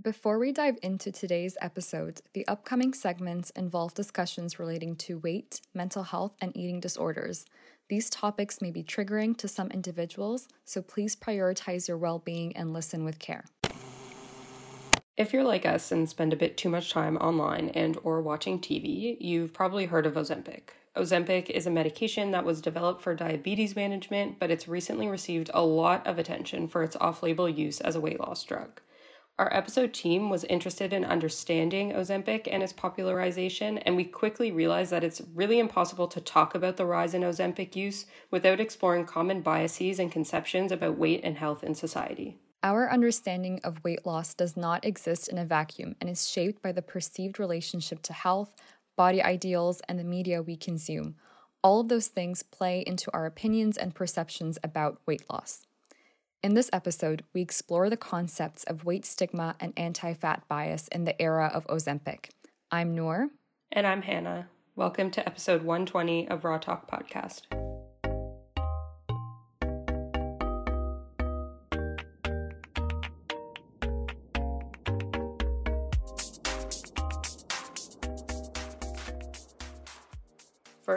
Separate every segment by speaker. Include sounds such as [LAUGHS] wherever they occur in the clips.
Speaker 1: Before we dive into today's episode, the upcoming segments involve discussions relating to weight, mental health, and eating disorders. These topics may be triggering to some individuals, so please prioritize your well being and listen with care.
Speaker 2: If you're like us and spend a bit too much time online and or watching TV, you've probably heard of Ozempic. Ozempic is a medication that was developed for diabetes management, but it's recently received a lot of attention for its off-label use as a weight loss drug. Our episode team was interested in understanding Ozempic and its popularization, and we quickly realized that it's really impossible to talk about the rise in Ozempic use without exploring common biases and conceptions about weight and health in society.
Speaker 1: Our understanding of weight loss does not exist in a vacuum and is shaped by the perceived relationship to health, body ideals, and the media we consume. All of those things play into our opinions and perceptions about weight loss. In this episode, we explore the concepts of weight stigma and anti fat bias in the era of Ozempic. I'm Noor.
Speaker 2: And I'm Hannah. Welcome to episode 120 of Raw Talk Podcast.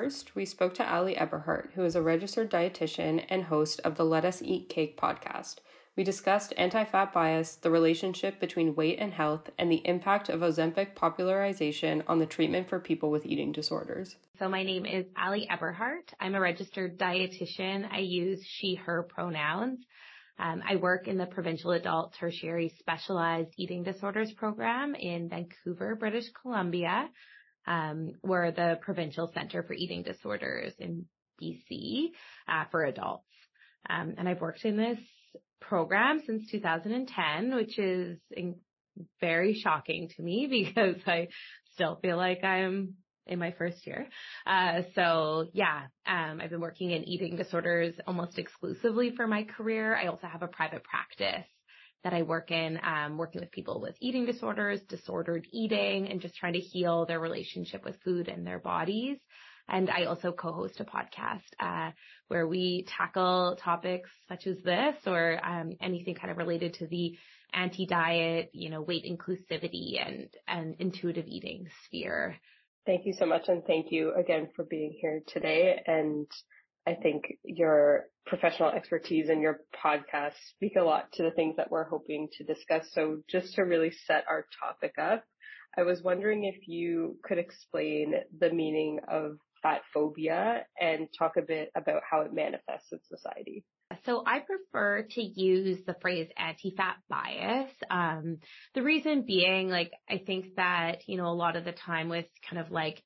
Speaker 2: First, we spoke to Ali Eberhardt, who is a registered dietitian and host of the Let Us Eat Cake podcast. We discussed anti fat bias, the relationship between weight and health, and the impact of Ozempic popularization on the treatment for people with eating disorders.
Speaker 3: So, my name is Ali Eberhardt. I'm a registered dietitian. I use she, her pronouns. Um, I work in the Provincial Adult Tertiary Specialized Eating Disorders Program in Vancouver, British Columbia um, we're the Provincial Center for Eating Disorders in BC uh, for adults. Um, and I've worked in this program since 2010, which is in- very shocking to me [LAUGHS] because I still feel like I'm in my first year. Uh, so yeah, um, I've been working in eating disorders almost exclusively for my career. I also have a private practice that I work in, um, working with people with eating disorders, disordered eating, and just trying to heal their relationship with food and their bodies. And I also co-host a podcast uh, where we tackle topics such as this or um, anything kind of related to the anti-diet, you know, weight inclusivity and and intuitive eating sphere.
Speaker 2: Thank you so much, and thank you again for being here today. And I think your professional expertise and your podcast speak a lot to the things that we're hoping to discuss. So just to really set our topic up, I was wondering if you could explain the meaning of fat phobia and talk a bit about how it manifests in society.
Speaker 3: So I prefer to use the phrase anti-fat bias. Um, the reason being, like, I think that, you know, a lot of the time with kind of like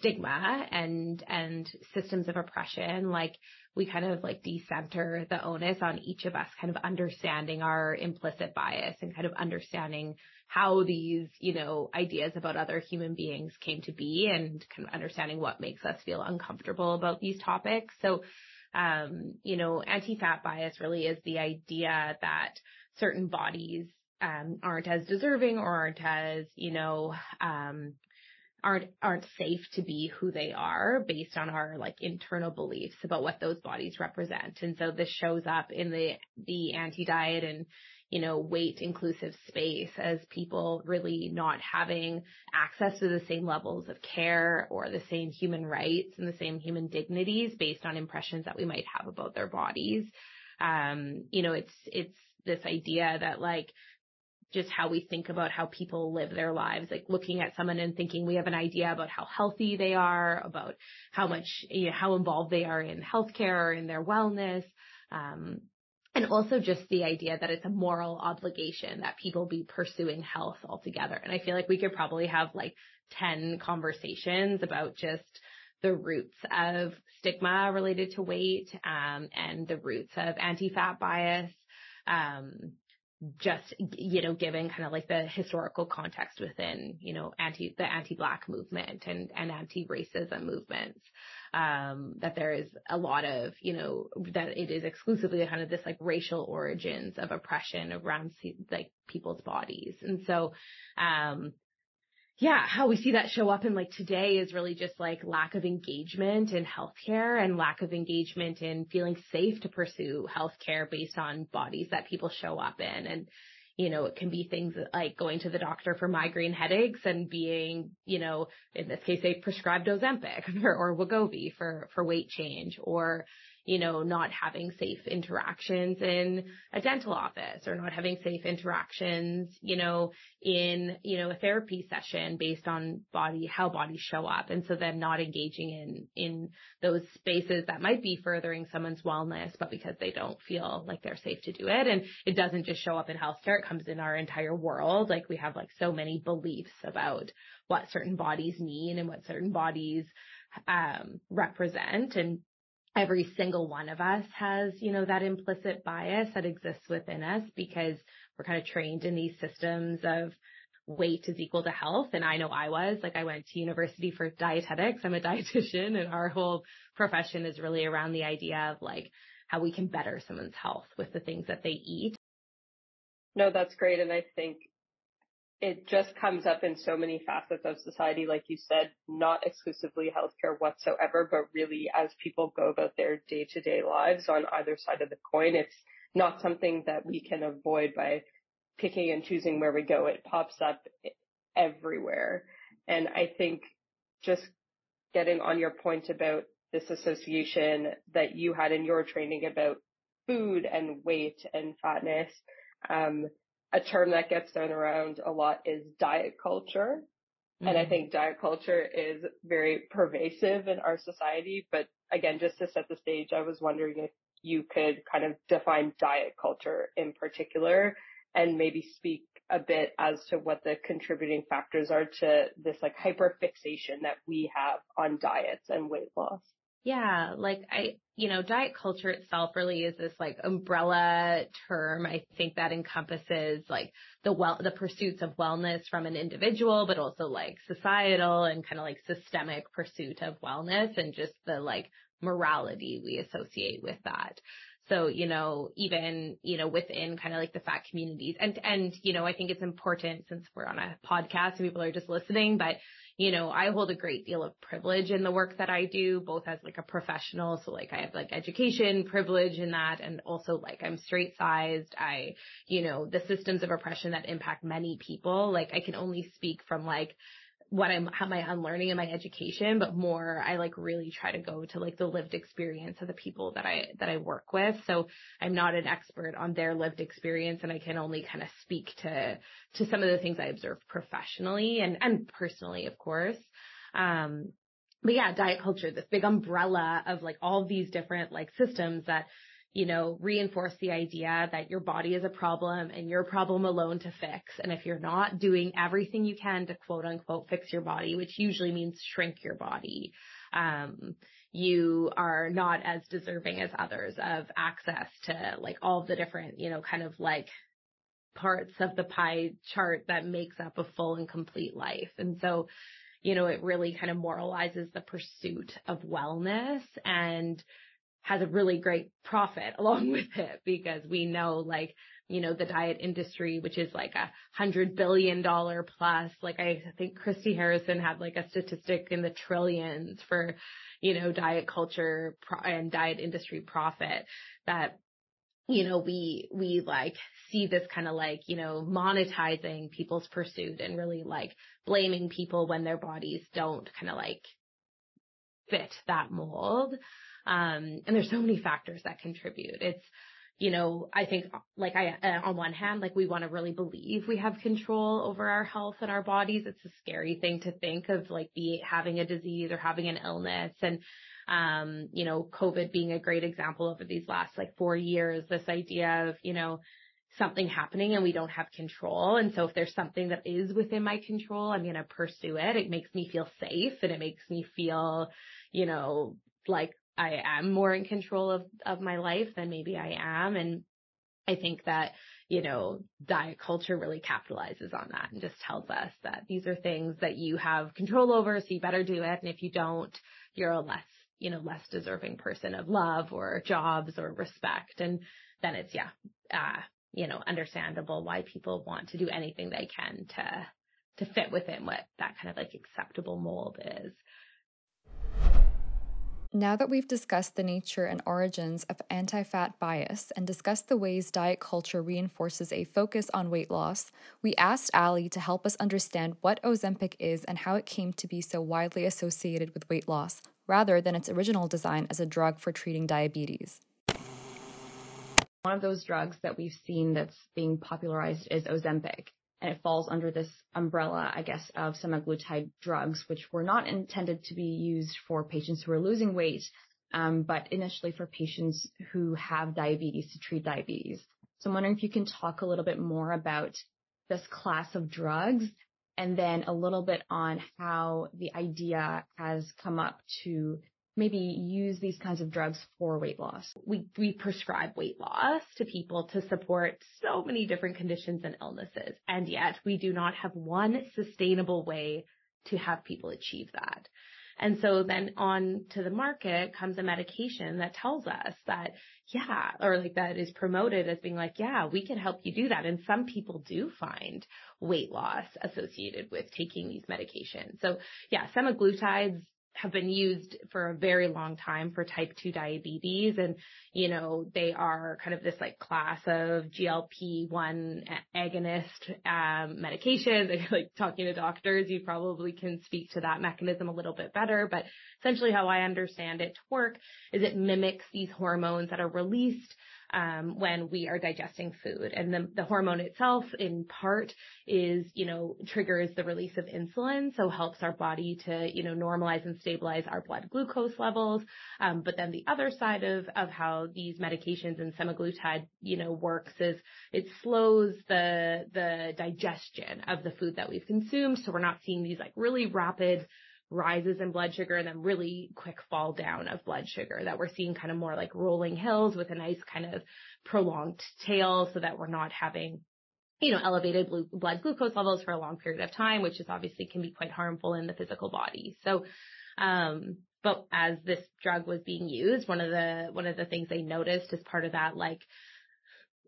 Speaker 3: stigma and and systems of oppression like we kind of like decenter the onus on each of us kind of understanding our implicit bias and kind of understanding how these you know ideas about other human beings came to be and kind of understanding what makes us feel uncomfortable about these topics. So um you know anti-fat bias really is the idea that certain bodies um, aren't as deserving or aren't as, you know, um, aren't aren't safe to be who they are based on our like internal beliefs about what those bodies represent. And so this shows up in the the anti-diet and you know weight inclusive space as people really not having access to the same levels of care or the same human rights and the same human dignities based on impressions that we might have about their bodies. Um, you know, it's it's this idea that like just how we think about how people live their lives, like looking at someone and thinking we have an idea about how healthy they are, about how much, you know, how involved they are in healthcare or in their wellness. Um, and also just the idea that it's a moral obligation that people be pursuing health altogether. And I feel like we could probably have like 10 conversations about just the roots of stigma related to weight, um, and the roots of anti-fat bias, um, just, you know, given kind of like the historical context within, you know, anti, the anti-black movement and, and anti-racism movements. Um, that there is a lot of, you know, that it is exclusively kind of this like racial origins of oppression around like people's bodies. And so, um, yeah, how we see that show up in like today is really just like lack of engagement in healthcare and lack of engagement in feeling safe to pursue healthcare based on bodies that people show up in. And, you know, it can be things like going to the doctor for migraine headaches and being, you know, in this case, they prescribed Ozempic or, [LAUGHS] or Wegovy for, for weight change or, you know, not having safe interactions in a dental office or not having safe interactions, you know, in, you know, a therapy session based on body, how bodies show up. And so then not engaging in, in those spaces that might be furthering someone's wellness, but because they don't feel like they're safe to do it. And it doesn't just show up in healthcare. It comes in our entire world. Like we have like so many beliefs about what certain bodies mean and what certain bodies um, represent. And every single one of us has, you know, that implicit bias that exists within us because we're kind of trained in these systems of weight is equal to health. And I know I was like, I went to university for dietetics. I'm a [LAUGHS] dietitian and our whole profession is really around the idea of like how we can better someone's health with the things that they eat.
Speaker 2: No, that's great. And I think it just comes up in so many facets of society, like you said, not exclusively healthcare whatsoever, but really as people go about their day to day lives on either side of the coin, it's not something that we can avoid by picking and choosing where we go. It pops up everywhere. And I think just getting on your point about this association that you had in your training about food and weight and fatness, um, a term that gets thrown around a lot is diet culture. Mm-hmm. And I mm-hmm. think diet culture is very pervasive in our society. But again, just to set the stage, I was wondering if you could kind of define diet culture in particular and maybe speak a bit as to what the contributing factors are to this like hyperfixation that we have on diets and weight loss.
Speaker 3: Yeah, like I, you know, diet culture itself really is this like umbrella term. I think that encompasses like the well, the pursuits of wellness from an individual, but also like societal and kind of like systemic pursuit of wellness and just the like morality we associate with that. So, you know, even, you know, within kind of like the fat communities and, and, you know, I think it's important since we're on a podcast and people are just listening, but, you know, I hold a great deal of privilege in the work that I do, both as like a professional. So like I have like education privilege in that. And also like I'm straight sized. I, you know, the systems of oppression that impact many people, like I can only speak from like, what I'm, how my unlearning and my education, but more I like really try to go to like the lived experience of the people that I, that I work with. So I'm not an expert on their lived experience and I can only kind of speak to, to some of the things I observe professionally and, and personally, of course. Um, but yeah, diet culture, this big umbrella of like all these different like systems that you know, reinforce the idea that your body is a problem and your problem alone to fix. And if you're not doing everything you can to quote unquote fix your body, which usually means shrink your body, um, you are not as deserving as others of access to like all the different, you know, kind of like parts of the pie chart that makes up a full and complete life. And so, you know, it really kind of moralizes the pursuit of wellness and has a really great profit [LAUGHS] along with it because we know like, you know, the diet industry, which is like a hundred billion dollar plus, like I think Christy Harrison had like a statistic in the trillions for, you know, diet culture and diet industry profit that you know, we, we like see this kind of like, you know, monetizing people's pursuit and really like blaming people when their bodies don't kind of like fit that mold. Um, and there's so many factors that contribute. It's, you know, I think like I, uh, on one hand, like we want to really believe we have control over our health and our bodies. It's a scary thing to think of like be having a disease or having an illness and, um, you know, COVID being a great example over these last like four years, this idea of, you know, something happening and we don't have control. And so if there's something that is within my control, I'm going to pursue it. It makes me feel safe and it makes me feel, you know, like I am more in control of, of my life than maybe I am. And I think that, you know, diet culture really capitalizes on that and just tells us that these are things that you have control over. So you better do it. And if you don't, you're a less, you know, less deserving person of love or jobs or respect. And then it's, yeah, uh, you know, understandable why people want to do anything they can to, to fit within what that kind of like acceptable mold is.
Speaker 1: Now that we've discussed the nature and origins of anti fat bias and discussed the ways diet culture reinforces a focus on weight loss, we asked Ali to help us understand what Ozempic is and how it came to be so widely associated with weight loss, rather than its original design as a drug for treating diabetes.
Speaker 4: One of those drugs that we've seen that's being popularized is Ozempic and it falls under this umbrella, I guess, of semaglutide drugs, which were not intended to be used for patients who are losing weight, um, but initially for patients who have diabetes to treat diabetes. So I'm wondering if you can talk a little bit more about this class of drugs and then a little bit on how the idea has come up to maybe use these kinds of drugs for weight loss.
Speaker 3: We, we prescribe weight loss to people to support so many different conditions and illnesses. And yet we do not have one sustainable way to have people achieve that. And so then on to the market comes a medication that tells us that, yeah, or like that is promoted as being like, yeah, we can help you do that. And some people do find weight loss associated with taking these medications. So yeah, semaglutides have been used for a very long time for type 2 diabetes. And you know they are kind of this like class of GLP-1 agonist um, medications. [LAUGHS] Like talking to doctors you probably can speak to that mechanism a little bit better. But essentially how I understand it to work is it mimics these hormones that are released um, when we are digesting food. And the, the hormone itself, in part, is you know triggers the release of insulin, so helps our body to you know normalize and stabilize our blood glucose levels. Um, but then the other side of of how these medications and semaglutide you know works is it slows the the digestion of the food that we've consumed, so we're not seeing these like really rapid rises in blood sugar and then really quick fall down of blood sugar that we're seeing kind of more like rolling hills with a nice kind of prolonged tail so that we're not having you know, elevated blood glucose levels for a long period of time, which is obviously can be quite harmful in the physical body. So, um, but as this drug was being used, one of the, one of the things they noticed as part of that, like,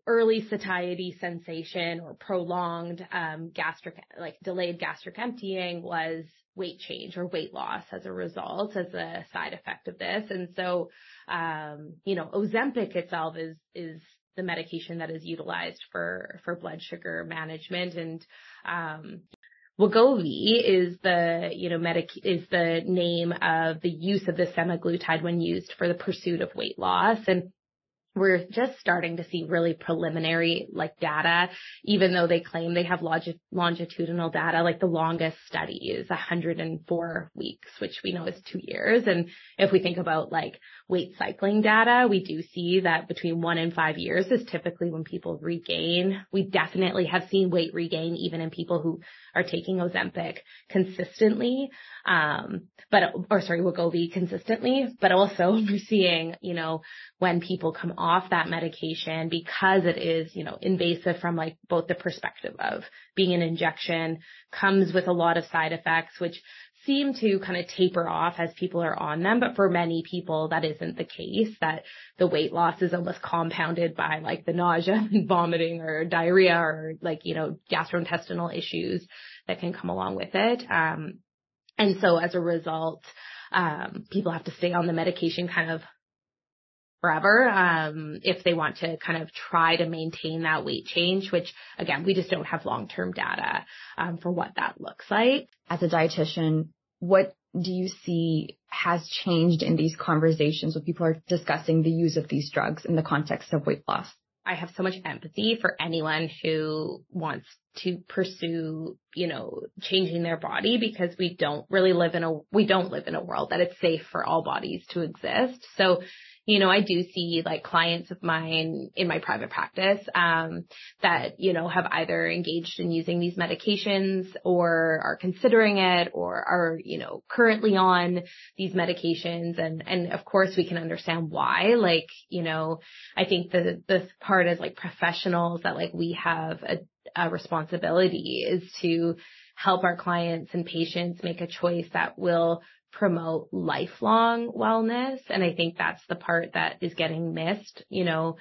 Speaker 3: early satiety sensation or prolonged, um, gastric, like delayed gastric emptying was weight change or weight loss as a result as a side effect of this. And so, um, you know, Ozempic itself is, is the medication that is utilized for, for blood sugar management and, um, Wegovy is the, you know, medic, is the name of the use of the semaglutide when used for the pursuit of weight loss. And we're just starting to see really preliminary like data, even though they claim they have longi- longitudinal data, like the longest study is 104 weeks, which we know is two years. And if we think about like weight cycling data, we do see that between one and five years is typically when people regain. We definitely have seen weight regain even in people who are taking Ozempic consistently, um, but, or sorry, Wegovy consistently, but also [LAUGHS] we're seeing, you know, when people come off that medication because it is, you know, invasive from like both the perspective of being an injection comes with a lot of side effects, which seem to kind of taper off as people are on them. But for many people, that isn't the case, that the weight loss is almost compounded by like the nausea [LAUGHS] and vomiting or diarrhea or like, you know, gastrointestinal issues that can come along with it. Um, and so as a result, um, people have to stay on the medication kind of forever um, if they want to kind of try to maintain that weight change, which again, we just don't have long-term data um, for what that looks like.
Speaker 4: As a dietitian, what do you see has changed in these conversations when people are discussing the use of these drugs in the context of weight loss?
Speaker 3: I have so much empathy for anyone who wants to pursue, you know, changing their body because we don't really live in a, we don't live in a world that it's safe for all bodies to exist. So you know, I do see like clients of mine in my private practice, um, that, you know, have either engaged in using these medications or are considering it or are, you know, currently on these medications. And, and of course we can understand why, like, you know, I think the, the part as like professionals that like we have a, a responsibility is to help our clients and patients make a choice that will promote lifelong wellness. And I think that's the part that is getting missed. You know,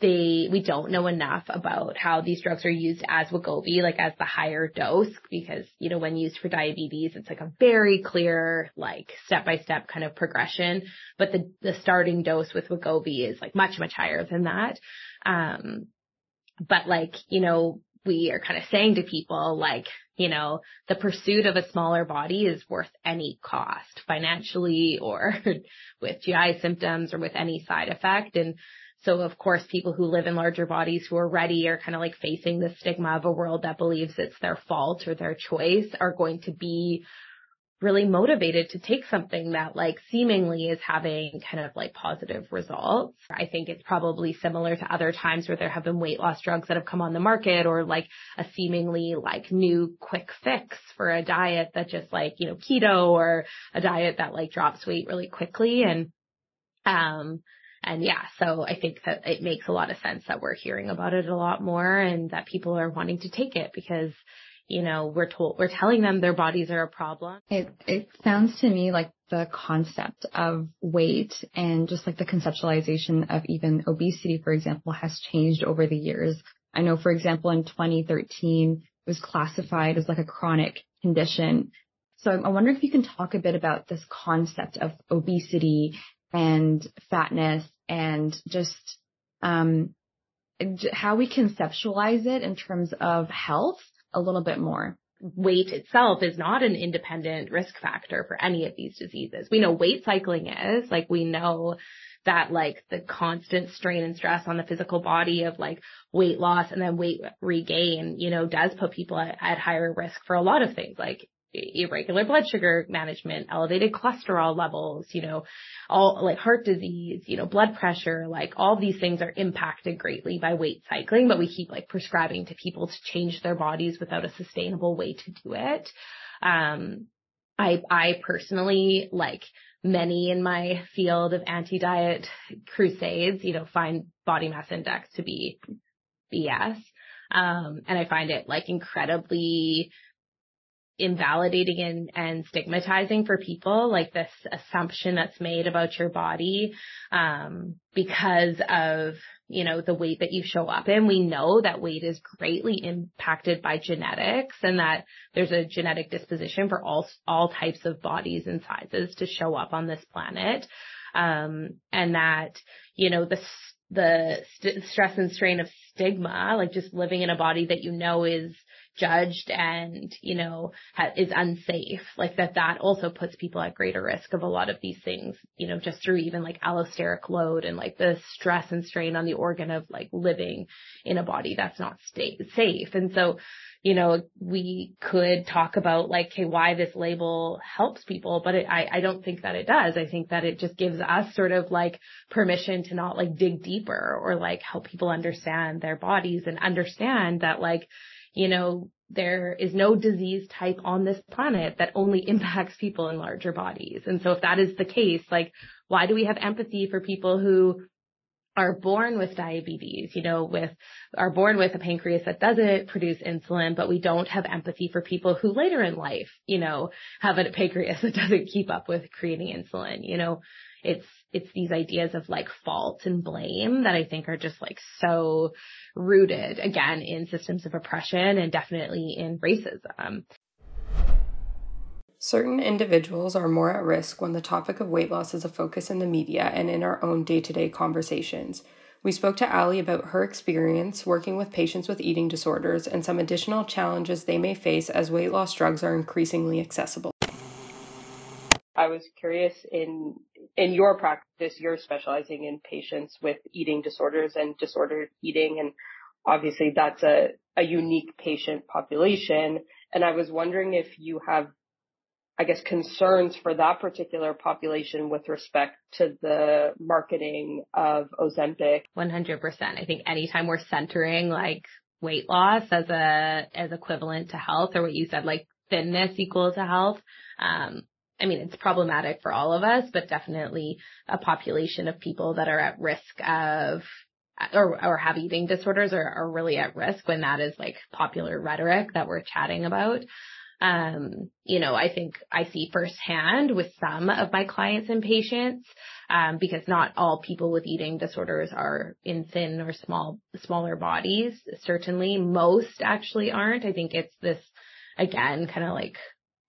Speaker 3: they we don't know enough about how these drugs are used as Wegovy, like as the higher dose, because you know when used for diabetes, it's like a very clear like step by step kind of progression. But the the starting dose with Wegovy is like much much higher than that. Um, but like you know we are kind of saying to people like you know the pursuit of a smaller body is worth any cost financially or [LAUGHS] with GI symptoms or with any side effect. And so of course, people who live in larger bodies who are ready are kind of like facing the stigma of a world that believes it's their fault or their choice are going to be really motivated to take something that like seemingly is having kind of like positive results. I think it's probably similar to other times where there have been weight loss drugs that have come on the market or like a seemingly like new quick fix for a diet that just like, you know, keto or a diet that like drops weight really quickly. And, um, and yeah, so I think that it makes a lot of sense that we're hearing about it a lot more and that people are wanting to take it because, you know, we're told, we're telling them their bodies are a problem.
Speaker 4: It, it sounds to me like the concept of weight and just like the conceptualization of even obesity, for example, has changed over the years. I know, for example, in 2013, it was classified as like a chronic condition. So I'm wondering if you can talk a bit about this concept of obesity and fatness and just um, how we conceptualize it in terms of health a little bit more.
Speaker 3: Weight itself is not an independent risk factor for any of these diseases. We know weight cycling is, like we know that like the constant strain and stress on the physical body of like weight loss and then weight regain, you know, does put people at, at higher risk for a lot of things like irregular blood sugar management, elevated cholesterol levels, you know, all like heart disease, you know, blood pressure, like all these things are impacted greatly by weight cycling, but we keep like prescribing to people to change their bodies without a sustainable way to do it. Um, I, I personally like many in my field of anti-diet crusades, you know, find body mass index to be BS. Um, and I find it like incredibly invalidating and, and stigmatizing for people, like this assumption that's made about your body, um, because of, you know, the weight that you show up in. We know that weight is greatly impacted by genetics and that there's a genetic disposition for all, all types of bodies and sizes to show up on this planet. Um, and that, you know, the, the st- stress and strain of stigma, like just living in a body that you know is judged and, you know, ha- is unsafe, like that that also puts people at greater risk of a lot of these things, you know, just through even like allosteric load and like the stress and strain on the organ of like living in a body that's not safe. And so, you know, we could talk about like, okay, why this label helps people, but it, I, I don't think that it does. I think that it just gives us sort of like permission to not like dig deeper or like help people understand their bodies and understand that like, you know, there is no disease type on this planet that only [LAUGHS] impacts people in larger bodies. And so if that is the case, like, why do we have empathy for people who are born with diabetes, you know, with, are born with a pancreas that doesn't produce insulin, but we don't have empathy for people who later in life, you know, have a pancreas [LAUGHS] that doesn't keep up with creating insulin, you know, it's, it's these ideas of like fault and blame that I think are just like so rooted again in systems of oppression and definitely in racism.
Speaker 2: Certain individuals are more at risk when the topic of weight loss is a focus in the media and in our own day to day conversations. We spoke to Ali about her experience working with patients with eating disorders and some additional challenges they may face as weight loss drugs are increasingly accessible. I was curious in in your practice, you're specializing in patients with eating disorders and disordered eating, and obviously that's a, a unique patient population. And I was wondering if you have I guess, concerns for that particular population with respect to the marketing of Ozempic.
Speaker 3: 100%. I think anytime we're centering like weight loss as a, as equivalent to health or what you said, like thinness equal to health, um, I mean, it's problematic for all of us, but definitely a population of people that are at risk of or, or have eating disorders are, are really at risk when that is like popular rhetoric that we're chatting about. Um, you know, I think I see firsthand with some of my clients and patients, um, because not all people with eating disorders are in thin or small, smaller bodies. Certainly most actually aren't. I think it's this, again, kind of like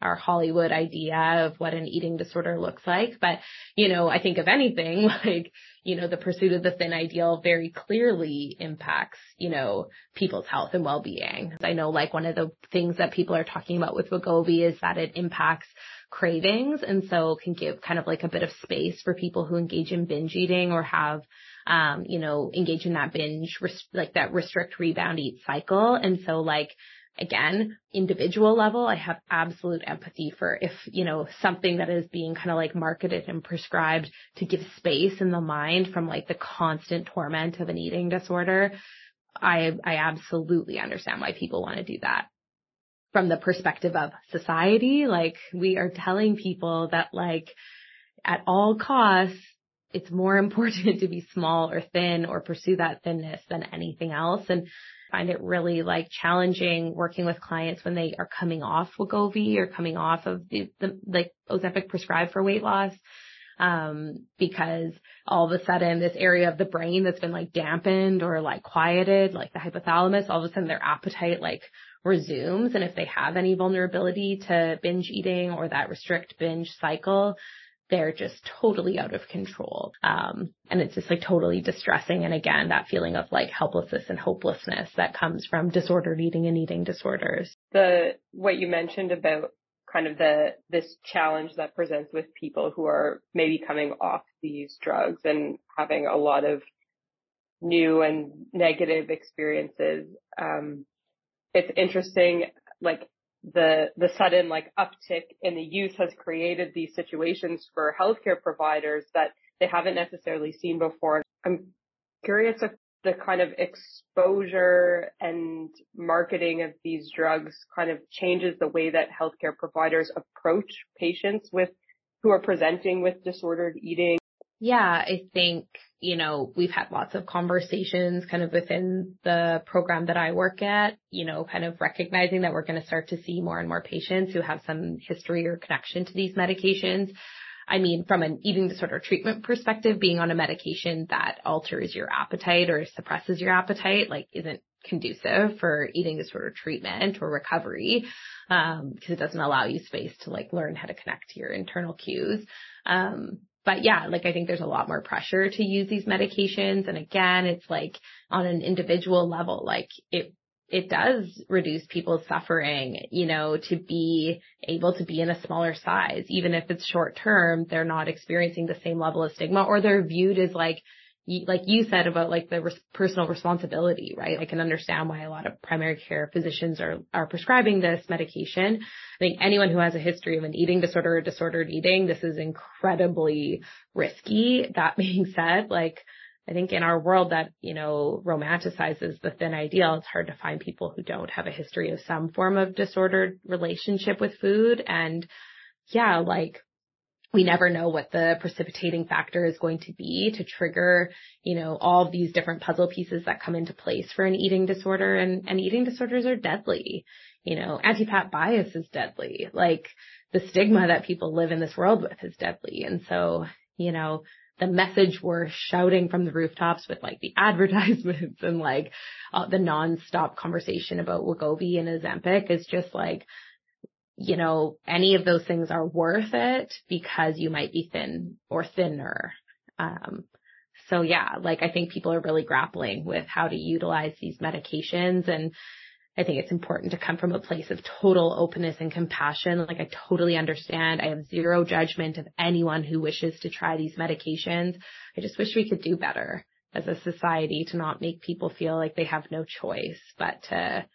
Speaker 3: our Hollywood idea of what an eating disorder looks like. But, you know, I think of anything [LAUGHS] like, you know, the pursuit of the thin ideal very clearly impacts, you know, people's health and well-being. I know like one of the things that people are talking about with Wegovy is that it impacts cravings and so can give kind of like a bit of space for people who engage in binge eating or have um, you know, engage in that binge, like that restrict, rebound, eat cycle. And so like, again, individual level, I have absolute empathy for if, you know, something that is being kind of like marketed and prescribed to give space in the mind from like the constant torment of an eating disorder. I, I absolutely understand why people want to do that. From the perspective of society, like we are telling people that like at all costs, it's more [LAUGHS] important to be small or thin or pursue that thinness than anything else. And find it really like challenging working with clients when they are coming off Wegovy or coming off of the, the like Ozempic prescribed for weight loss. Um, because all of a sudden this area of the brain that's been like dampened or like quieted, like the hypothalamus, all of a sudden their appetite like resumes. And if they have any vulnerability to binge eating or that restrict binge cycle, they're just totally out of control. Um, and it's just like totally distressing. And again, that feeling of like helplessness and hopelessness that comes from disordered eating and eating disorders.
Speaker 2: The, what you mentioned about kind of the, this challenge that presents with people who are maybe coming off these drugs and having a lot of new and negative experiences. Um, it's interesting, like the the sudden like uptick in the use has created these situations for healthcare providers that they haven't necessarily seen before. I'm curious if the kind of exposure and marketing of these drugs kind of changes the way that healthcare providers approach patients with who are presenting with disordered eating.
Speaker 3: Yeah, I think you know, we've had lots of conversations kind of within the program that I work at, you know, kind of recognizing that we're going to start to see more and more patients who have some history or connection to these medications. I mean, from an eating disorder treatment perspective, being on a medication that alters your appetite or suppresses your appetite, like isn't conducive for eating disorder treatment or recovery, um, because it doesn't allow you space to like learn how to connect to your internal cues. Um, but yeah, like I think there's a lot more pressure to use these medications. And again, it's like on an individual level, like it, it does reduce people's suffering, you know, to be able to be in a smaller size, even if it's short term, they're not experiencing the same level of stigma or they're viewed as like like you said about like the res- personal responsibility, right? I can understand why a lot of primary care physicians are, are prescribing this medication. I think anyone who has a history of an eating disorder or disordered eating, this is incredibly risky. That [LAUGHS] being said, like, I think in our world that, you know, romanticizes the thin ideal, it's hard to find people who don't have a history of some form of disordered relationship with food. And yeah, like we never know what the precipitating factor is going to be to trigger, you know, all of these different puzzle pieces that come into place for an eating disorder and, and eating disorders are deadly. You know, anti-fat bias is deadly. Like the stigma that people live in this world with is deadly. And so, you know, the message we're shouting from the rooftops with like the [LAUGHS] advertisements and like uh, the non-stop conversation about Wegovy and Ozempic is just like, you know, any of those things are worth it because you might be thin or thinner. Um, so yeah, like I think people are really grappling with how to utilize these medications and I think it's important to come from a place of total openness and compassion. Like I totally understand. I have zero judgment of anyone who wishes to try these medications. I just wish we could do better as a society to not make people feel like they have no choice, but to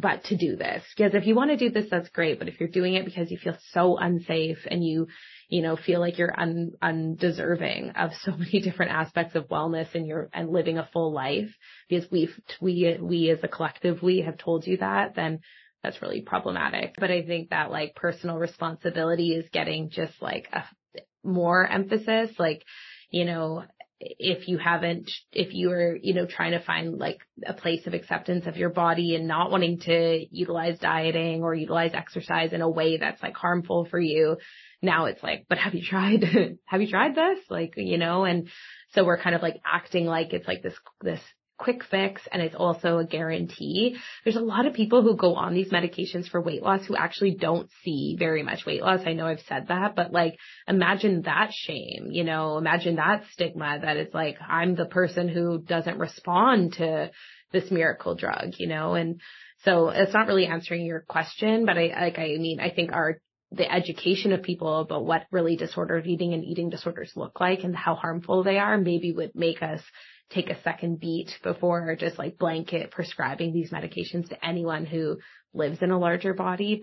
Speaker 3: but to do this. Because if you want to do this, that's great. But if you're doing it because you feel so unsafe and you, you know, feel like you're un, undeserving of so [LAUGHS] many different aspects of wellness and you're, and living a full life because we've, we, we as a collective, we have told you that, then that's really problematic. But I think that like personal responsibility is getting just like a more emphasis. Like, you know, if you haven't, if you are, you know, trying to find like a place of acceptance of your body and not wanting to utilize dieting or utilize exercise in a way that's like harmful for you, now it's like, but have you tried, [LAUGHS] have you tried this? Like, you know, and so we're kind of like acting like it's like this, this quick fix and it's also a guarantee. There's a lot of people who go on these medications for weight loss who actually don't see very much weight loss. I know I've said that, but like imagine that shame, you know, imagine that stigma that it's like I'm the person who doesn't respond to this miracle drug, you know, and so it's not really answering your question, but I like I mean I think our the education of people about what really disordered eating and eating disorders look like and how harmful they are maybe would make us take a second beat before just like blanket prescribing these medications to anyone who lives in a larger body.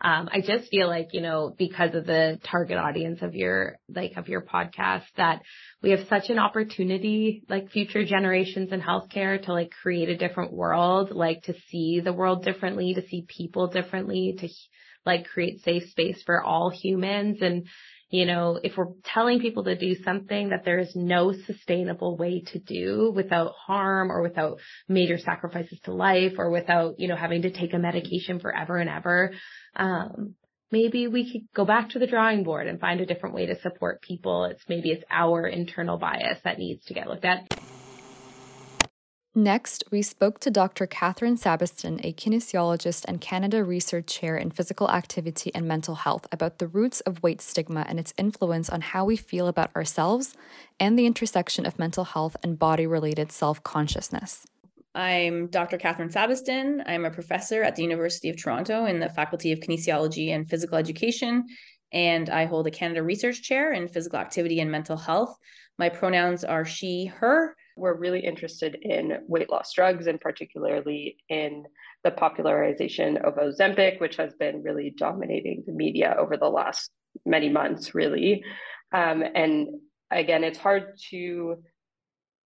Speaker 3: Um, I just feel like, you know, because of the target audience of your, like, of your podcast that we have such an opportunity, like future generations in healthcare to like create a different world, like to see the world differently, to see people differently, to like create safe space for all humans. And, you know, if we're telling people to do something that there is no sustainable way to do without harm or without major sacrifices to life or without, you know, having to take a medication forever and ever, um, maybe we could go back to the drawing board and find a different way to support people. It's maybe it's our internal bias that needs to get looked at.
Speaker 1: Next, we spoke to Dr. Catherine Sabiston, a kinesiologist and Canada Research Chair in Physical Activity and Mental Health, about the roots of weight stigma and its influence on how we feel about ourselves and the intersection of mental health and body related self consciousness.
Speaker 5: I'm Dr. Catherine Sabiston. I'm a professor at the University of Toronto in the Faculty of Kinesiology and Physical Education, and I hold a Canada Research Chair in Physical Activity and Mental Health. My pronouns are she, her,
Speaker 2: we're really interested in weight loss drugs and particularly in the popularization of Ozempic, which has been really dominating the media over the last many months, really. Um, and again, it's hard to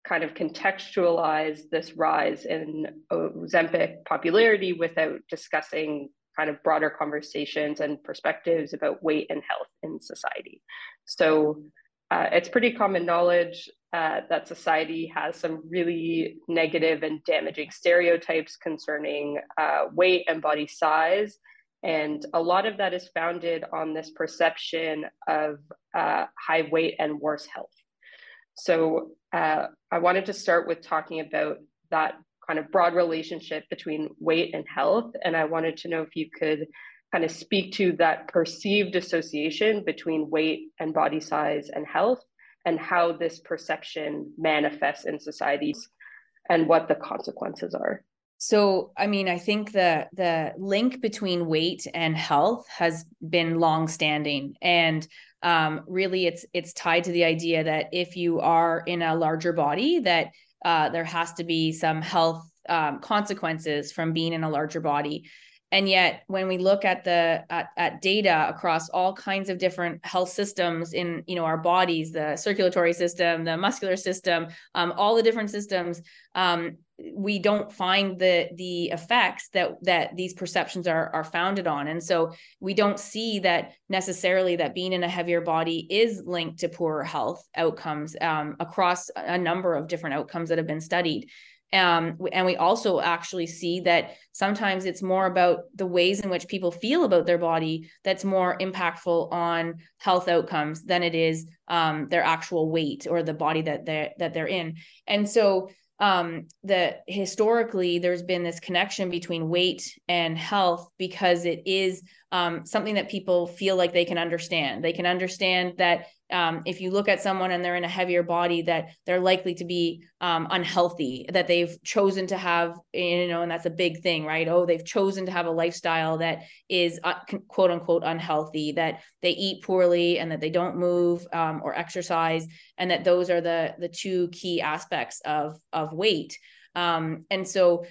Speaker 2: kind of contextualize this rise in Ozempic popularity without discussing kind of broader conversations and perspectives about weight and health in society. So uh, it's pretty common knowledge uh, that society has some really negative and damaging stereotypes concerning uh, weight and body size. And a lot of that is founded on this perception of uh, high weight and worse health. So uh, I wanted to start with talking about that kind of broad relationship between weight and health. And I wanted to know if you could kind of speak to that perceived association between weight and body size and health and how this perception manifests in societies and what the consequences are.
Speaker 5: So, I mean, I think the the link between weight and health has been long-standing, and um, really, it's it's tied to the idea that if you are in a larger body, that uh, there has to be some health um, consequences from being in a larger body and yet when we look at the at, at, data across all kinds of different health systems in you know our bodies the circulatory system the muscular system um, all the different systems um, we don't find the the effects that that these perceptions are are founded on. And so we don't see that necessarily that being in a heavier body is linked to poorer health outcomes um, across a number of different outcomes that have been studied um, and we also actually see that sometimes it's more about the ways in which people feel about their body that's more impactful on health outcomes than it is um, their actual weight or the body that they're that they're in. And so um, that historically there's been this connection between weight and health because it is um, something that people feel like they can understand. They can understand that um, if you look at someone and they're in a heavier body, that they're likely to be um, unhealthy, that they've chosen to have, you know, and that's a big thing, right? Oh, they've chosen to have a lifestyle that is uh, quote unquote unhealthy, that they eat poorly and that they don't move um, or exercise, and that those are the the two key aspects of of weight. Um, and so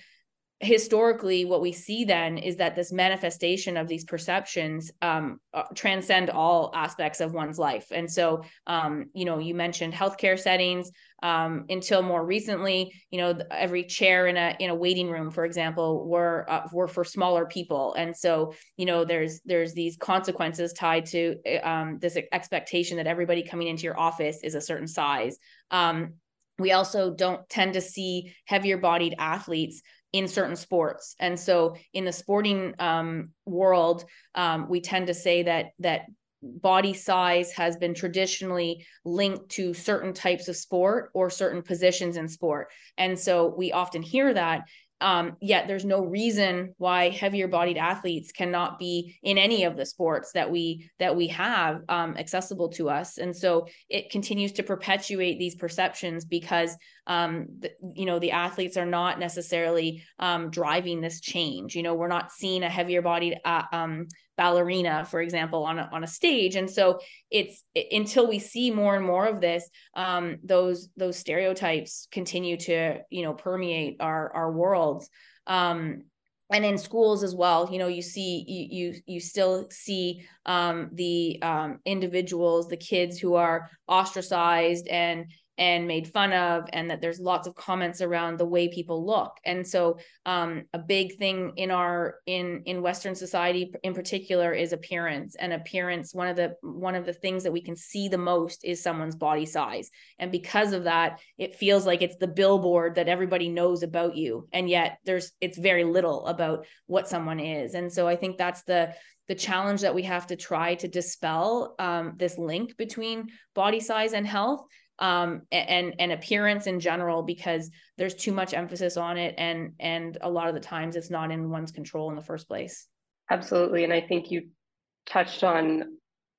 Speaker 5: historically what we see then is that this manifestation of these perceptions um, uh, transcend all aspects of one's life. And so um, you know you mentioned healthcare settings um, until more recently you know every chair in a in a waiting room for example were uh, were for smaller people. And so you know there's there's these consequences tied to um, this expectation that everybody coming into your office is a certain size. Um, we also don't tend to see heavier bodied athletes in certain sports. And so in the sporting um, world, um, we tend to say that that body size has been traditionally linked to certain types of sport or certain positions in sport. And so we often hear that um, yet there's no reason why heavier bodied athletes cannot be in any of the sports that we that we have um, accessible to us and so it continues to perpetuate these perceptions because um, the, you know the athletes are not necessarily um, driving this change. You know we're not seeing a heavier bodied uh, um, ballerina for example on a, on a stage. And so it's it, until we see more and more of this um, those those stereotypes continue to you know permeate our our worlds um, and in schools as well you know you see you you, you still see um, the um, individuals the kids who are ostracized and and made fun of and that there's lots of comments around the way people look. And so um, a big thing in our in in western society in particular is appearance and appearance one of the one of the things that we can see the most is someone's body size. And because of that it feels like it's the billboard that everybody knows about you and yet there's it's very little about what someone is. And so i think that's the the challenge that we have to try to dispel um, this link between body size and health um, and and appearance in general because there's too much emphasis on it and and a lot of the times it's not in one's control in the first place.
Speaker 2: Absolutely and i think you touched on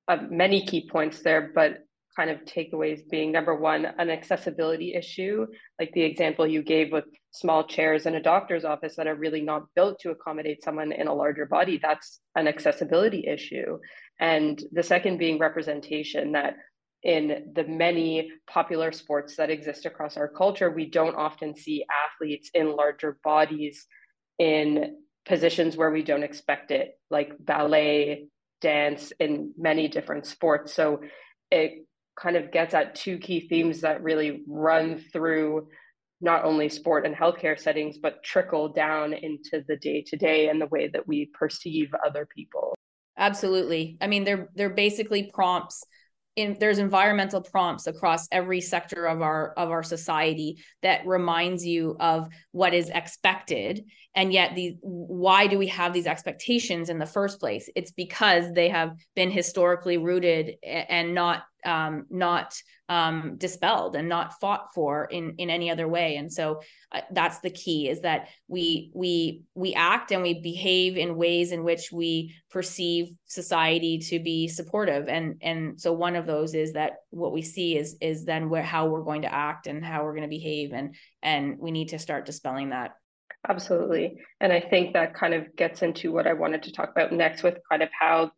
Speaker 2: uh, many key points there but kind of takeaways being number one an accessibility issue like the example you gave with small chairs in a doctor's office that are really not built to accommodate someone in a larger body that's an accessibility issue. And the second being representation that in the many popular sports that exist across our culture, we don't often see athletes in larger bodies in positions where we don't expect it, like ballet, dance, in many different sports. So it kind of gets at two key themes that really run through not only sport and healthcare settings, but trickle down into the day to day and the way that we perceive other people.
Speaker 5: Absolutely. I mean, they're they're basically prompts in, there's environmental prompts across every sector of our of our society that reminds you of what is expected. And yet these why do we have these expectations in the first place? It's because they have been historically rooted and not um, not um, dispelled and not fought for in in any other way. And so uh, that's the key is that we we we act and we behave in ways in which we perceive society to be supportive. And and so one of those is that what we see is is then where how we're going to act and how we're going to behave. And and we need to start dispelling that.
Speaker 2: Absolutely. And i think that kind of gets into what i wanted to talk about next with kind of how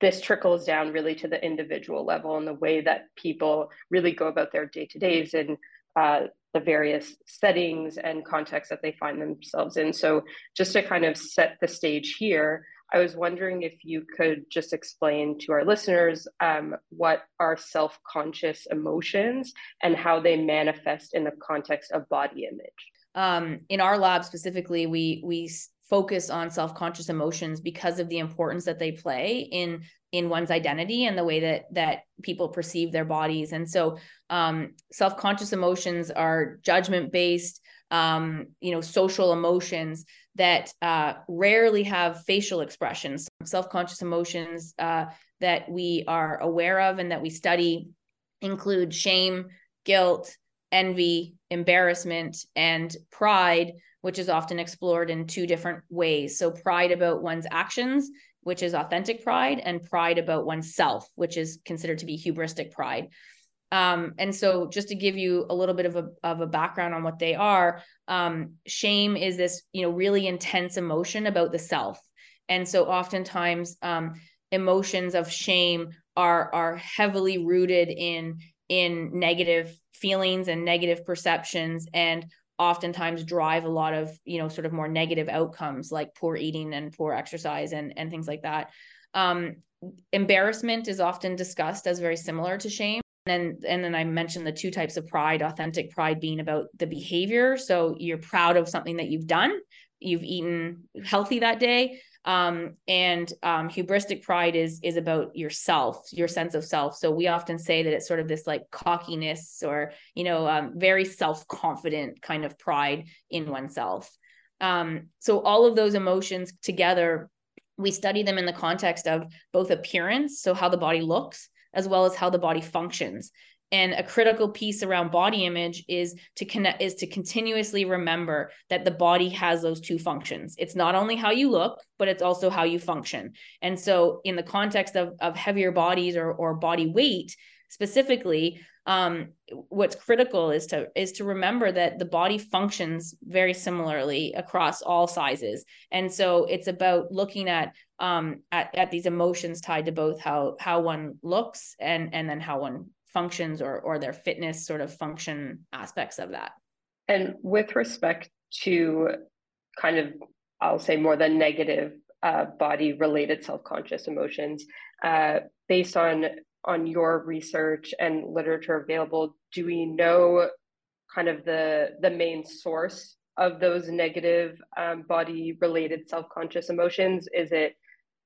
Speaker 2: this trickles down really to the individual level and the way that people really go about their day to days and uh, the various settings and contexts that they find themselves in. So, just to kind of set the stage here, I was wondering if you could just explain to our listeners um, what are self conscious emotions and how they manifest in the context of body image.
Speaker 5: Um, in our lab specifically, we we focus on self-conscious emotions because of the importance that they play in in one's identity and the way that that people perceive their bodies. And so um, self-conscious emotions are judgment based um, you know social emotions that uh, rarely have facial expressions. Self-conscious emotions uh, that we are aware of and that we study include shame guilt envy embarrassment and pride which is often explored in two different ways. So, pride about one's actions, which is authentic pride, and pride about oneself, which is considered to be hubristic pride. Um, and so, just to give you a little bit of a of a background on what they are, um, shame is this you know really intense emotion about the self, and so oftentimes um, emotions of shame are are heavily rooted in in negative feelings and negative perceptions and oftentimes drive a lot of you know sort of more negative outcomes like poor eating and poor exercise and and things like that um, embarrassment is often discussed as very similar to shame and then and then I mentioned the two types of pride, authentic pride being about the behavior. So you're proud of something that you've done, you've eaten healthy that day. Um, and um, hubristic pride is is about yourself, your sense of self. So we often say that it's sort of this like cockiness or you know um, very self confident kind of pride in oneself. Um, so all of those emotions together, we study them in the context of both appearance, so how the body looks, as well as how the body functions and a critical piece around body image is to connect is to continuously remember that the body has those two functions. It's not only how you look but it's also how you function. And so in the context of, of heavier bodies or, or body weight specifically um, what's critical is to is to remember that the body functions very similarly across all sizes. And so it's about looking at um at, at these emotions tied to both how how one looks and and then how one functions or or their fitness sort of function aspects of that.
Speaker 2: And with respect to kind of i'll say more than negative uh, body related self-conscious emotions uh, based on on your research and literature available do we know kind of the the main source of those negative um, body related self-conscious emotions? Is it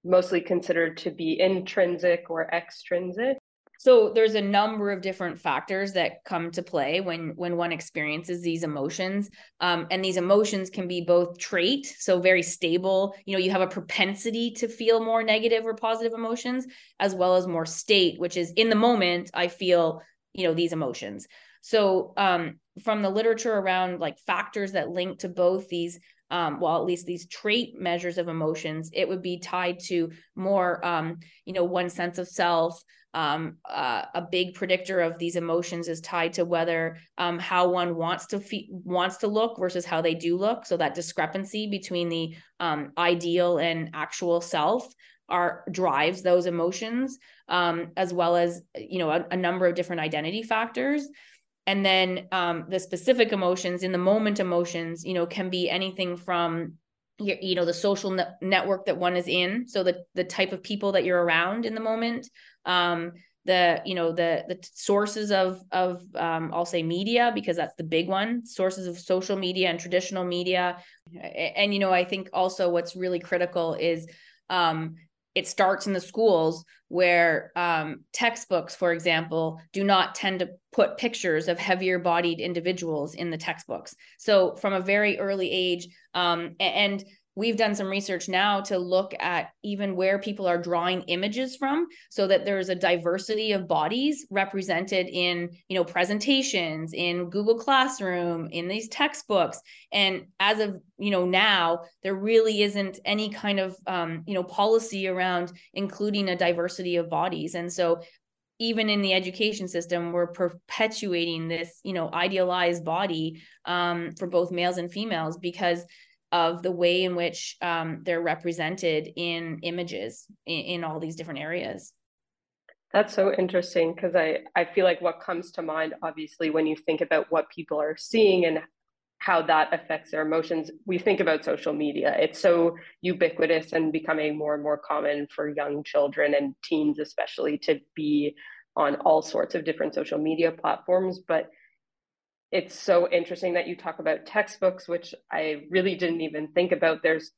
Speaker 2: mostly considered to be intrinsic or extrinsic
Speaker 5: so there's a number of different factors that come to play when when one experiences these emotions. Um, and these emotions can be both trait so very stable you know you have a propensity to feel more negative or positive emotions as well as more state which is in the moment i feel you know these emotions. So um, from the literature around like factors that link to both these um, well, at least these trait measures of emotions, it would be tied to more, um, you know, one sense of self, um, uh, a big predictor of these emotions is tied to whether um, how one wants to fe- wants to look versus how they do look. So that discrepancy between the um, ideal and actual self are drives those emotions, um, as well as you know a, a, number of different identity factors. And then um, the specific emotions in the moment emotions, you know, can be anything from your, you know the social ne- network that one is in so the the type of people that you're around in the moment um, the you know the the sources of of um, I'll say media because that's the big one sources of social media and traditional media. And, and you know I think also what's really critical is um, it starts in the schools where um, textbooks for example do not tend to put pictures of heavier bodied individuals in the textbooks. So from a very early age um, and we've done some research now to look at even where people are drawing images from so that there's a diversity of bodies represented in you know presentations in google classroom in these textbooks. And as of you know now there really isn't any kind of um, you know policy around including a diversity of bodies. And so even in the education system we're perpetuating this you know idealized body um, for both males and females because of the way in which um, they're represented in images in, in all these different areas.
Speaker 2: That's so interesting because I, I feel like what comes to mind, obviously, when you think about what people are seeing and how that affects their emotions, we think about social media. It's so ubiquitous and becoming more and more common for young children and teens, especially, to be on all sorts of different social media platforms. But it's so interesting that you talk about textbooks, which I really didn't even think about. There's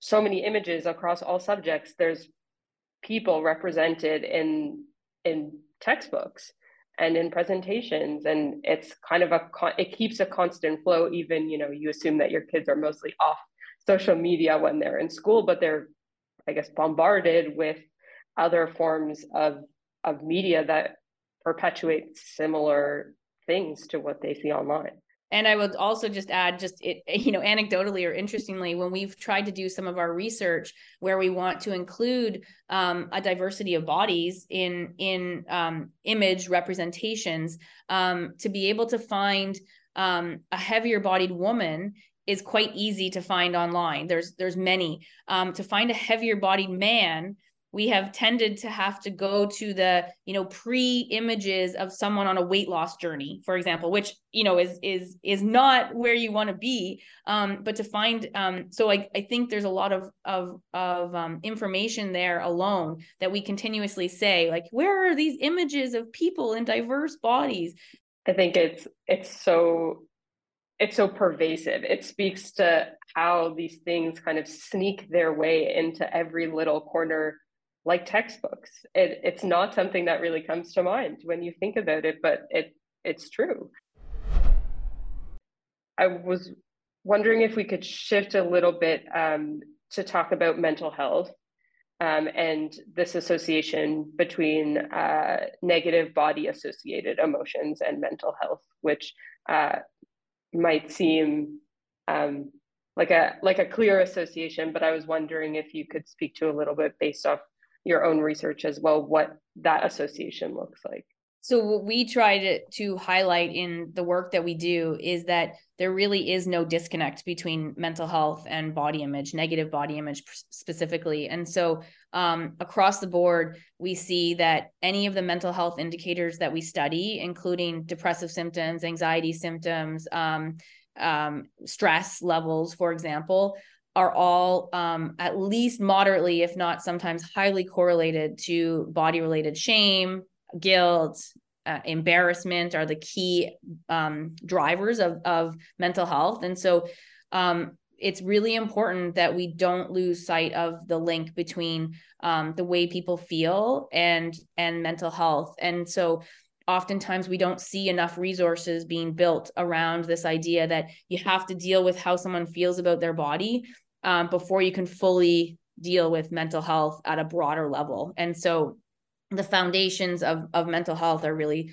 Speaker 2: so many images across all subjects. There's people represented in in textbooks and in presentations and it's kind of a it keeps a constant flow even you know you assume that your kids are mostly off social media when they're in school but they're i guess bombarded with other forms of of media that perpetuate similar things to what they see online.
Speaker 5: And I would also just add, just it, [LAUGHS] you know, anecdotally or interestingly, when we've tried to do some of our research where we want to include um, a diversity of bodies in in um, image representations, um, to be able to find um, a heavier bodied woman is quite easy to find online. There's there's many. Um, to find a heavier bodied man we have tended to have to go to the you know pre images of someone on a weight loss journey for example which you know is is is not where you want to be. Um but to find um so i i think there's a lot of of of um, information there alone that we continuously say like where are these images of people in diverse bodies?
Speaker 2: I think it's it's so it's so pervasive. It speaks to how these things kind of sneak their way into every little corner like textbooks. It, it's not something that really comes to mind when you think about it, but it it's true. I was wondering if we could shift a little bit um, to talk about mental health um, and this association between uh, negative body associated emotions and mental health, which uh, might seem um, like a like a clear association, but I was wondering if you could speak to a little bit based off your own research as well what that association looks like.
Speaker 5: So what we try to, to highlight in the work that we do is that there really is no disconnect between mental health and body image negative body image specifically. And so um, across the board we see that any of the mental health indicators that we study including depressive symptoms anxiety symptoms um, um, stress levels for example are all um, at least moderately, if not sometimes highly correlated to body related shame, guilt, uh, embarrassment are the key um, drivers of, of mental health. And so um, it's really important that we don't lose sight of the link between um, the way people feel and and mental health. And so oftentimes we don't see enough resources being built around this idea that you have to deal with how someone feels about their body um, before you can fully deal with mental health at a broader level. And so the foundations of of mental health are really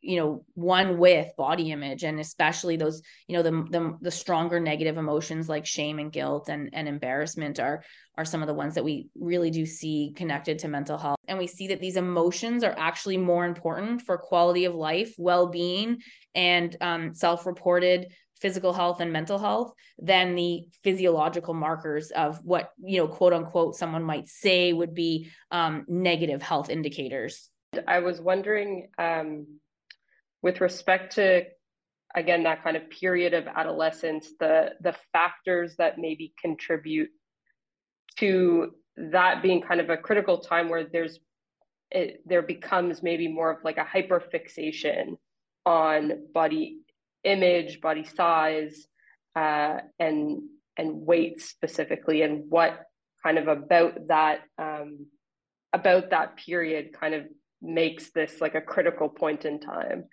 Speaker 5: you know one with body image and especially those you know the, the the stronger negative emotions like shame and guilt and and embarrassment are are some of the ones that we really do see connected to mental health. And we see that these emotions are actually more important for quality of life well-being and um, self-reported physical health and mental health than the physiological markers of what you know quote unquote someone might say would be um, negative health indicators.
Speaker 2: I was wondering um, with respect to again that kind of period of adolescence the the factors that maybe contribute to that being kind of a critical time where there's it, there becomes maybe more of like a hyperfixation on body image, body size, uh, and and weight specifically, and what kind of about that um, about that period kind of makes this like a critical point in time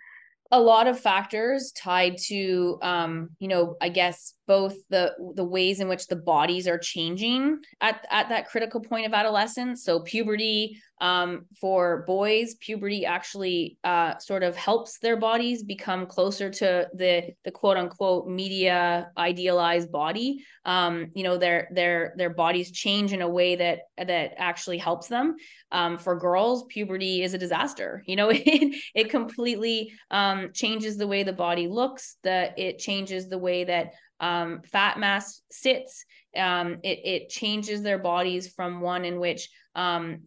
Speaker 5: a lot of factors tied to um you know i guess both the the ways in which the bodies are changing at at that critical point of adolescence. So puberty um for boys puberty actually uh sort of helps their bodies become closer to the the quote unquote media idealized body. Um you know their their their bodies change in a way that that actually helps them. Um for girls puberty is a disaster. [LAUGHS] You know it it completely um changes the way the body looks that it changes the way that um, fat mass sits. Um, it, it changes their bodies from one in which um,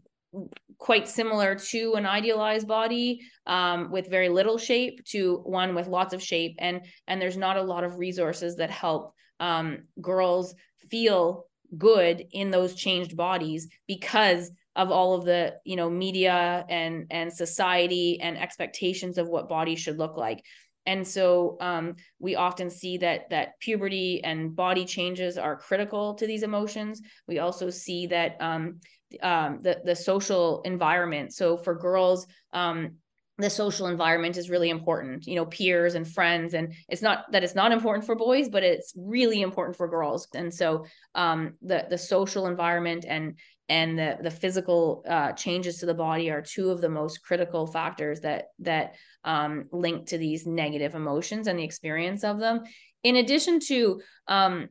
Speaker 5: quite similar to an idealized body um, with very little shape to one with lots of shape. And and there's not a lot of resources that help um, girls feel good in those changed bodies because of all of the you know media and and society and expectations of what bodies should look like. And so um, we often see that that puberty and body changes are critical to these emotions. We also see that um, um, the the social environment. So for girls um, the social environment is really important. You know peers and friends and it's not that it's not important for boys but it's really important for girls. And so um, the the social environment and and the the physical uh, changes to the body are two of the most critical factors that that um, link to these negative emotions and the experience of them. In addition to um,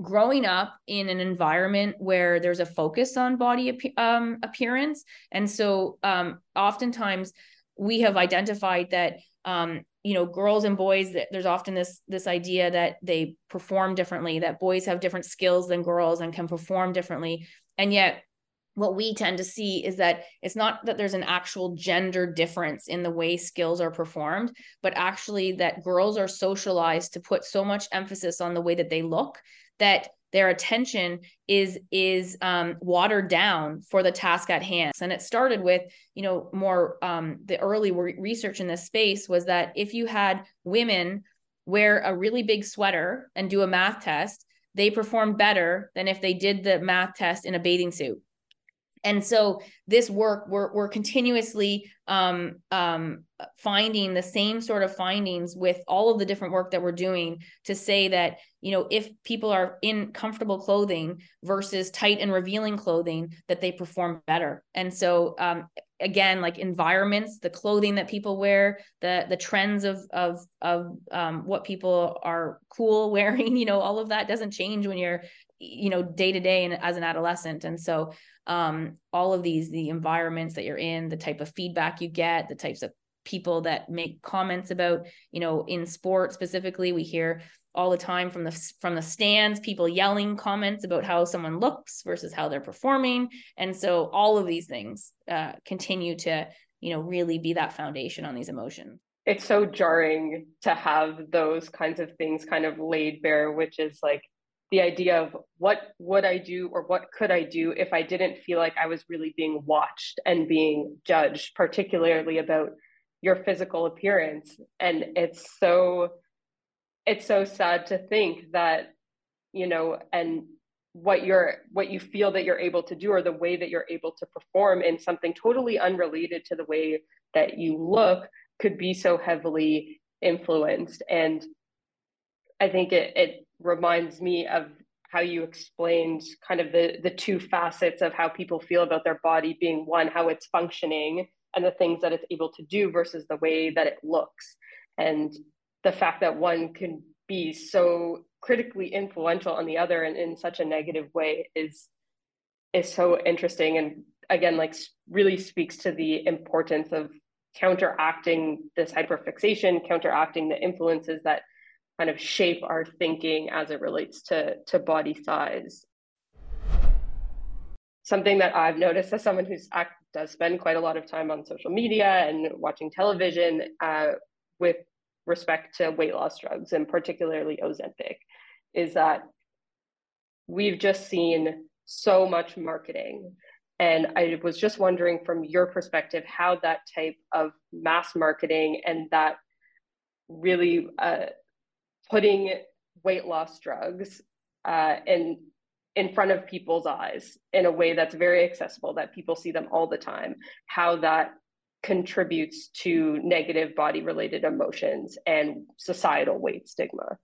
Speaker 5: growing up in an environment where there's a focus on body um, appearance, and so um, oftentimes we have identified that um, you know girls and boys that there's often this this idea that they perform differently that boys have different skills than girls and can perform differently. And yet what we tend to see is that it's not that there's an actual gender difference in the way skills are performed, but actually that girls are socialized to put so much emphasis on the way that they look that their attention is is um, watered down for the task at hand. And it started with you know more um, the early research in this space was that if you had women wear a really big sweater and do a math test they performed better than if they did the math test in a bathing suit and so this work we're, we're continuously um, um, finding the same sort of findings with all of the different work that we're doing to say that you know if people are in comfortable clothing versus tight and revealing clothing that they perform better. And so um, again like environments the clothing that people wear the the trends of of of um, what people are cool [LAUGHS] wearing you know all of that doesn't change when you're you know day to day and as an adolescent. And so um, all of these the environments that you're in the type of feedback you get the types of people that make comments about you know in sport specifically we hear all the time from the from the stands people yelling comments about how someone looks versus how they're performing. And so all of these things uh, continue to you know really be that foundation on these emotions.
Speaker 2: It's so jarring to have those kinds of things kind of laid bare which is like the idea of what would I do or what could I do if I didn't feel like I was really being watched and being judged, particularly about your physical appearance. And it's so it's so sad to think that, you know, and what you're what you feel that you're able to do or the way that you're able to perform in something totally unrelated to the way that you look could be so heavily influenced and i think it, it reminds me of how you explained kind of the the two facets of how people feel about their body being one how it's functioning and the things that it's able to do versus the way that it looks. And the fact that one can be so critically influential on the other and in such a negative way is is so interesting. And again like really speaks to the importance of counteracting this hyperfixation counteracting the influences that kind of shape our thinking as it relates to to body size. Something that i've noticed as someone who's act, does spend quite a lot of time on social media and watching television uh, with respect to weight loss drugs and particularly ozempic is that we've just seen so much marketing. And i was just wondering from your perspective how that type of mass marketing and that really uh, putting weight loss drugs uh, in in front of people's eyes in a way that's very accessible that people see them all the time how that contributes to negative body related emotions and societal weight stigma.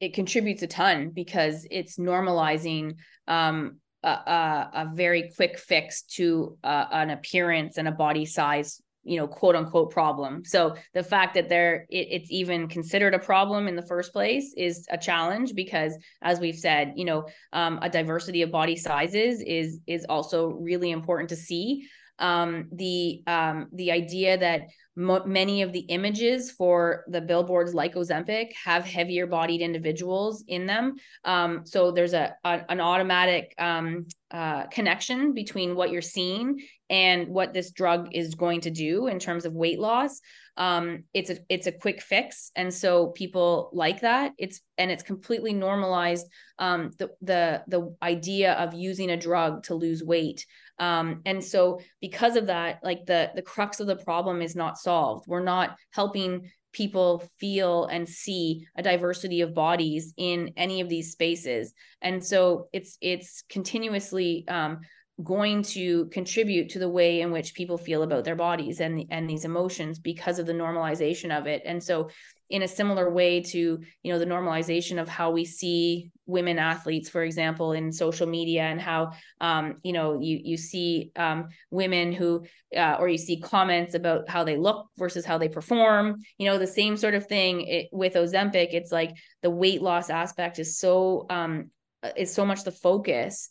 Speaker 5: It contributes a ton because it's normalizing um, a, a, a, very quick fix to uh, an appearance and a body size you know quote unquote problem so the fact that there it, it's even considered a problem in the first place is a challenge because as we've said you know um, a diversity of body sizes is is also really important to see um, the um, the idea that mo- many of the images for the billboards like Ozempic have heavier bodied individuals in them. Um, so there's a, a an automatic um, uh, connection between what you're seeing and what this drug is going to do in terms of weight loss. Um, it's a it's a quick fix, and so people like that. It's and it's completely normalized um, the the the idea of using a drug to lose weight. Um, and so because of that, like the the crux of the problem is not solved. We're not helping people feel and see a diversity of bodies in any of these spaces and so it's it's continuously um, going to contribute to the way in which people feel about their bodies and and these emotions because of the normalization of it. And so in a similar way to you know the normalization of how we see women athletes for example in social media and how um, you know you you see um, women who uh, or you see comments about how they look versus how they perform you know the same sort of thing it, with ozempic. It's like the weight loss aspect is so um, is so much the focus uh,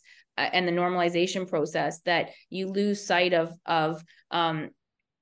Speaker 5: and the normalization process that you lose sight of of um,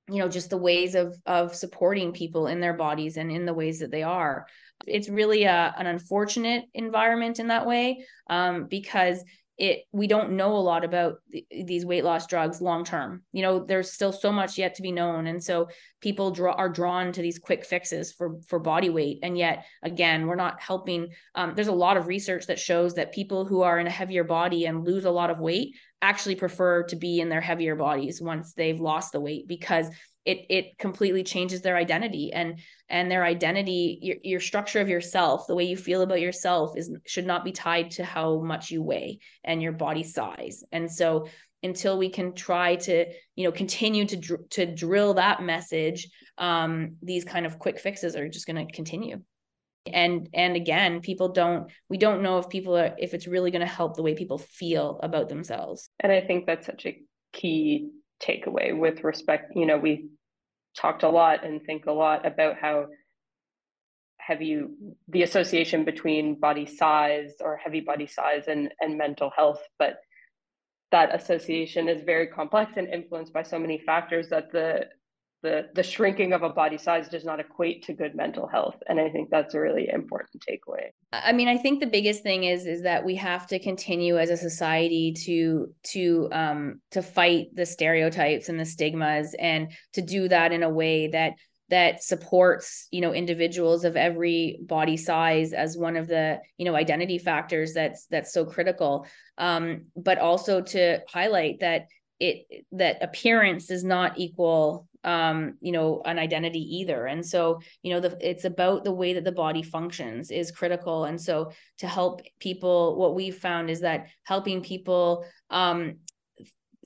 Speaker 5: you know just the ways of of supporting people in their bodies and in the ways that they are. It's really a, an unfortunate environment in that way um, because it we don't know a lot about th- these weight loss drugs long term. You know there's still so much yet to be known. And so people draw are drawn to these quick fixes for for body weight. And yet again we're not helping um, there's a lot of research that shows that people who are in a heavier body and lose a lot of weight actually prefer to be in their heavier bodies once they've lost the weight because it it completely changes their identity and and their identity your, your structure of yourself the way you feel about yourself is should not be tied to how much you weigh and your body size. And so until we can try to you know continue to dr- to drill that message um these kind of quick fixes are just going to continue. And and again people don't we don't know if people are if it's really going to help the way people feel about themselves.
Speaker 2: And i think that's such a key takeaway with respect you know we talked a lot and think a lot about how heavy the association between body size or heavy body size and, and mental health but that association is very complex and influenced by so many factors that the the the shrinking of a body size does not equate to good mental health. And i think that's a really important takeaway.
Speaker 5: I mean i think the biggest thing is is that we have to continue as a society to to um to fight the stereotypes and the stigmas and to do that in a way that that supports you know individuals of every body size as one of the you know identity factors that's that's so critical. Um but also to highlight that it that appearance does not equal um you know an identity either. And so you know the it's about the way that the body functions is critical. And so to help people what we've found is that helping people um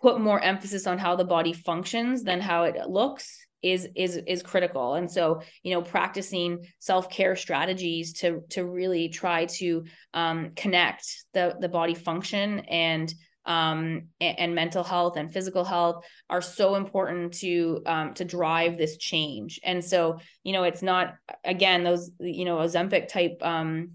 Speaker 5: put more emphasis on how the body functions than how it looks is is is critical. And so you know practicing self-care strategies to to really try to um, connect the the body function and um, and, and, mental health and physical health are so important to um, to drive this change. And so, you know, it's not again those you know Ozempic type um,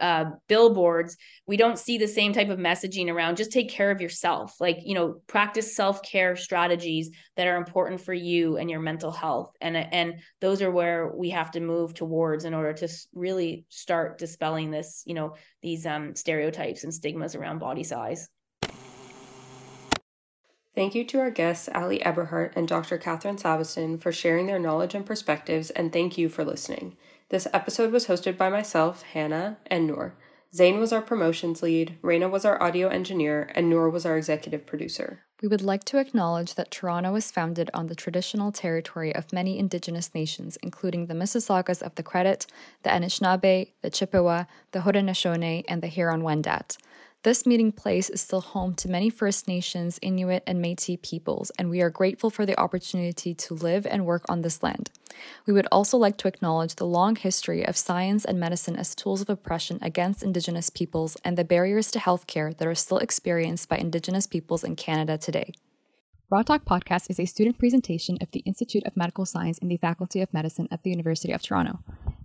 Speaker 5: uh, billboards. We don't see the same type of messaging around. Just take care of yourself. Like you know, practice self care strategies that are important for you and your mental health. And and those are where we have to move towards in order to really start dispelling this. You know, these um, stereotypes and stigmas around body size.
Speaker 2: Thank you to our guests, Ali Eberhardt and Dr. Catherine Sabiston, for sharing their knowledge and perspectives, and thank you for listening. This episode was hosted by myself, Hannah, and Noor. Zane was our promotions lead, Raina was our audio engineer, and Noor was our executive producer.
Speaker 1: We would like to acknowledge that Toronto was founded on the traditional territory of many Indigenous nations, including the Mississaugas of the Credit, the Anishinaabe, the Chippewa, the Haudenosaunee, and the Huron-Wendat. This meeting place is still home to many First Nations, Inuit, and Metis peoples, and we are grateful for the opportunity to live and work on this land. We would also like to acknowledge the long history of science and medicine as tools of oppression against Indigenous peoples and the barriers to healthcare that are still experienced by Indigenous peoples in Canada today. Raw Talk Podcast is a student presentation of the Institute of Medical Science in the Faculty of Medicine at the University of Toronto.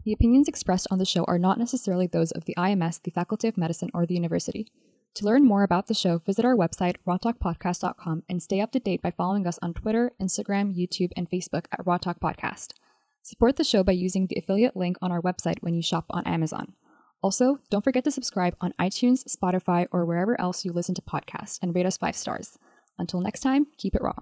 Speaker 1: The opinions expressed on the show are not necessarily those of the IMS, the Faculty of Medicine, or the university. To learn more about the show, visit our website, rawtalkpodcast.com, and stay up to date by following us on Twitter, Instagram, YouTube, and Facebook at Raw Talk Podcast. Support the show by using the affiliate link on our website when you shop on Amazon. Also, don't forget to subscribe on iTunes, Spotify, or wherever else you listen to podcasts and rate us five stars. Until next time, keep it raw.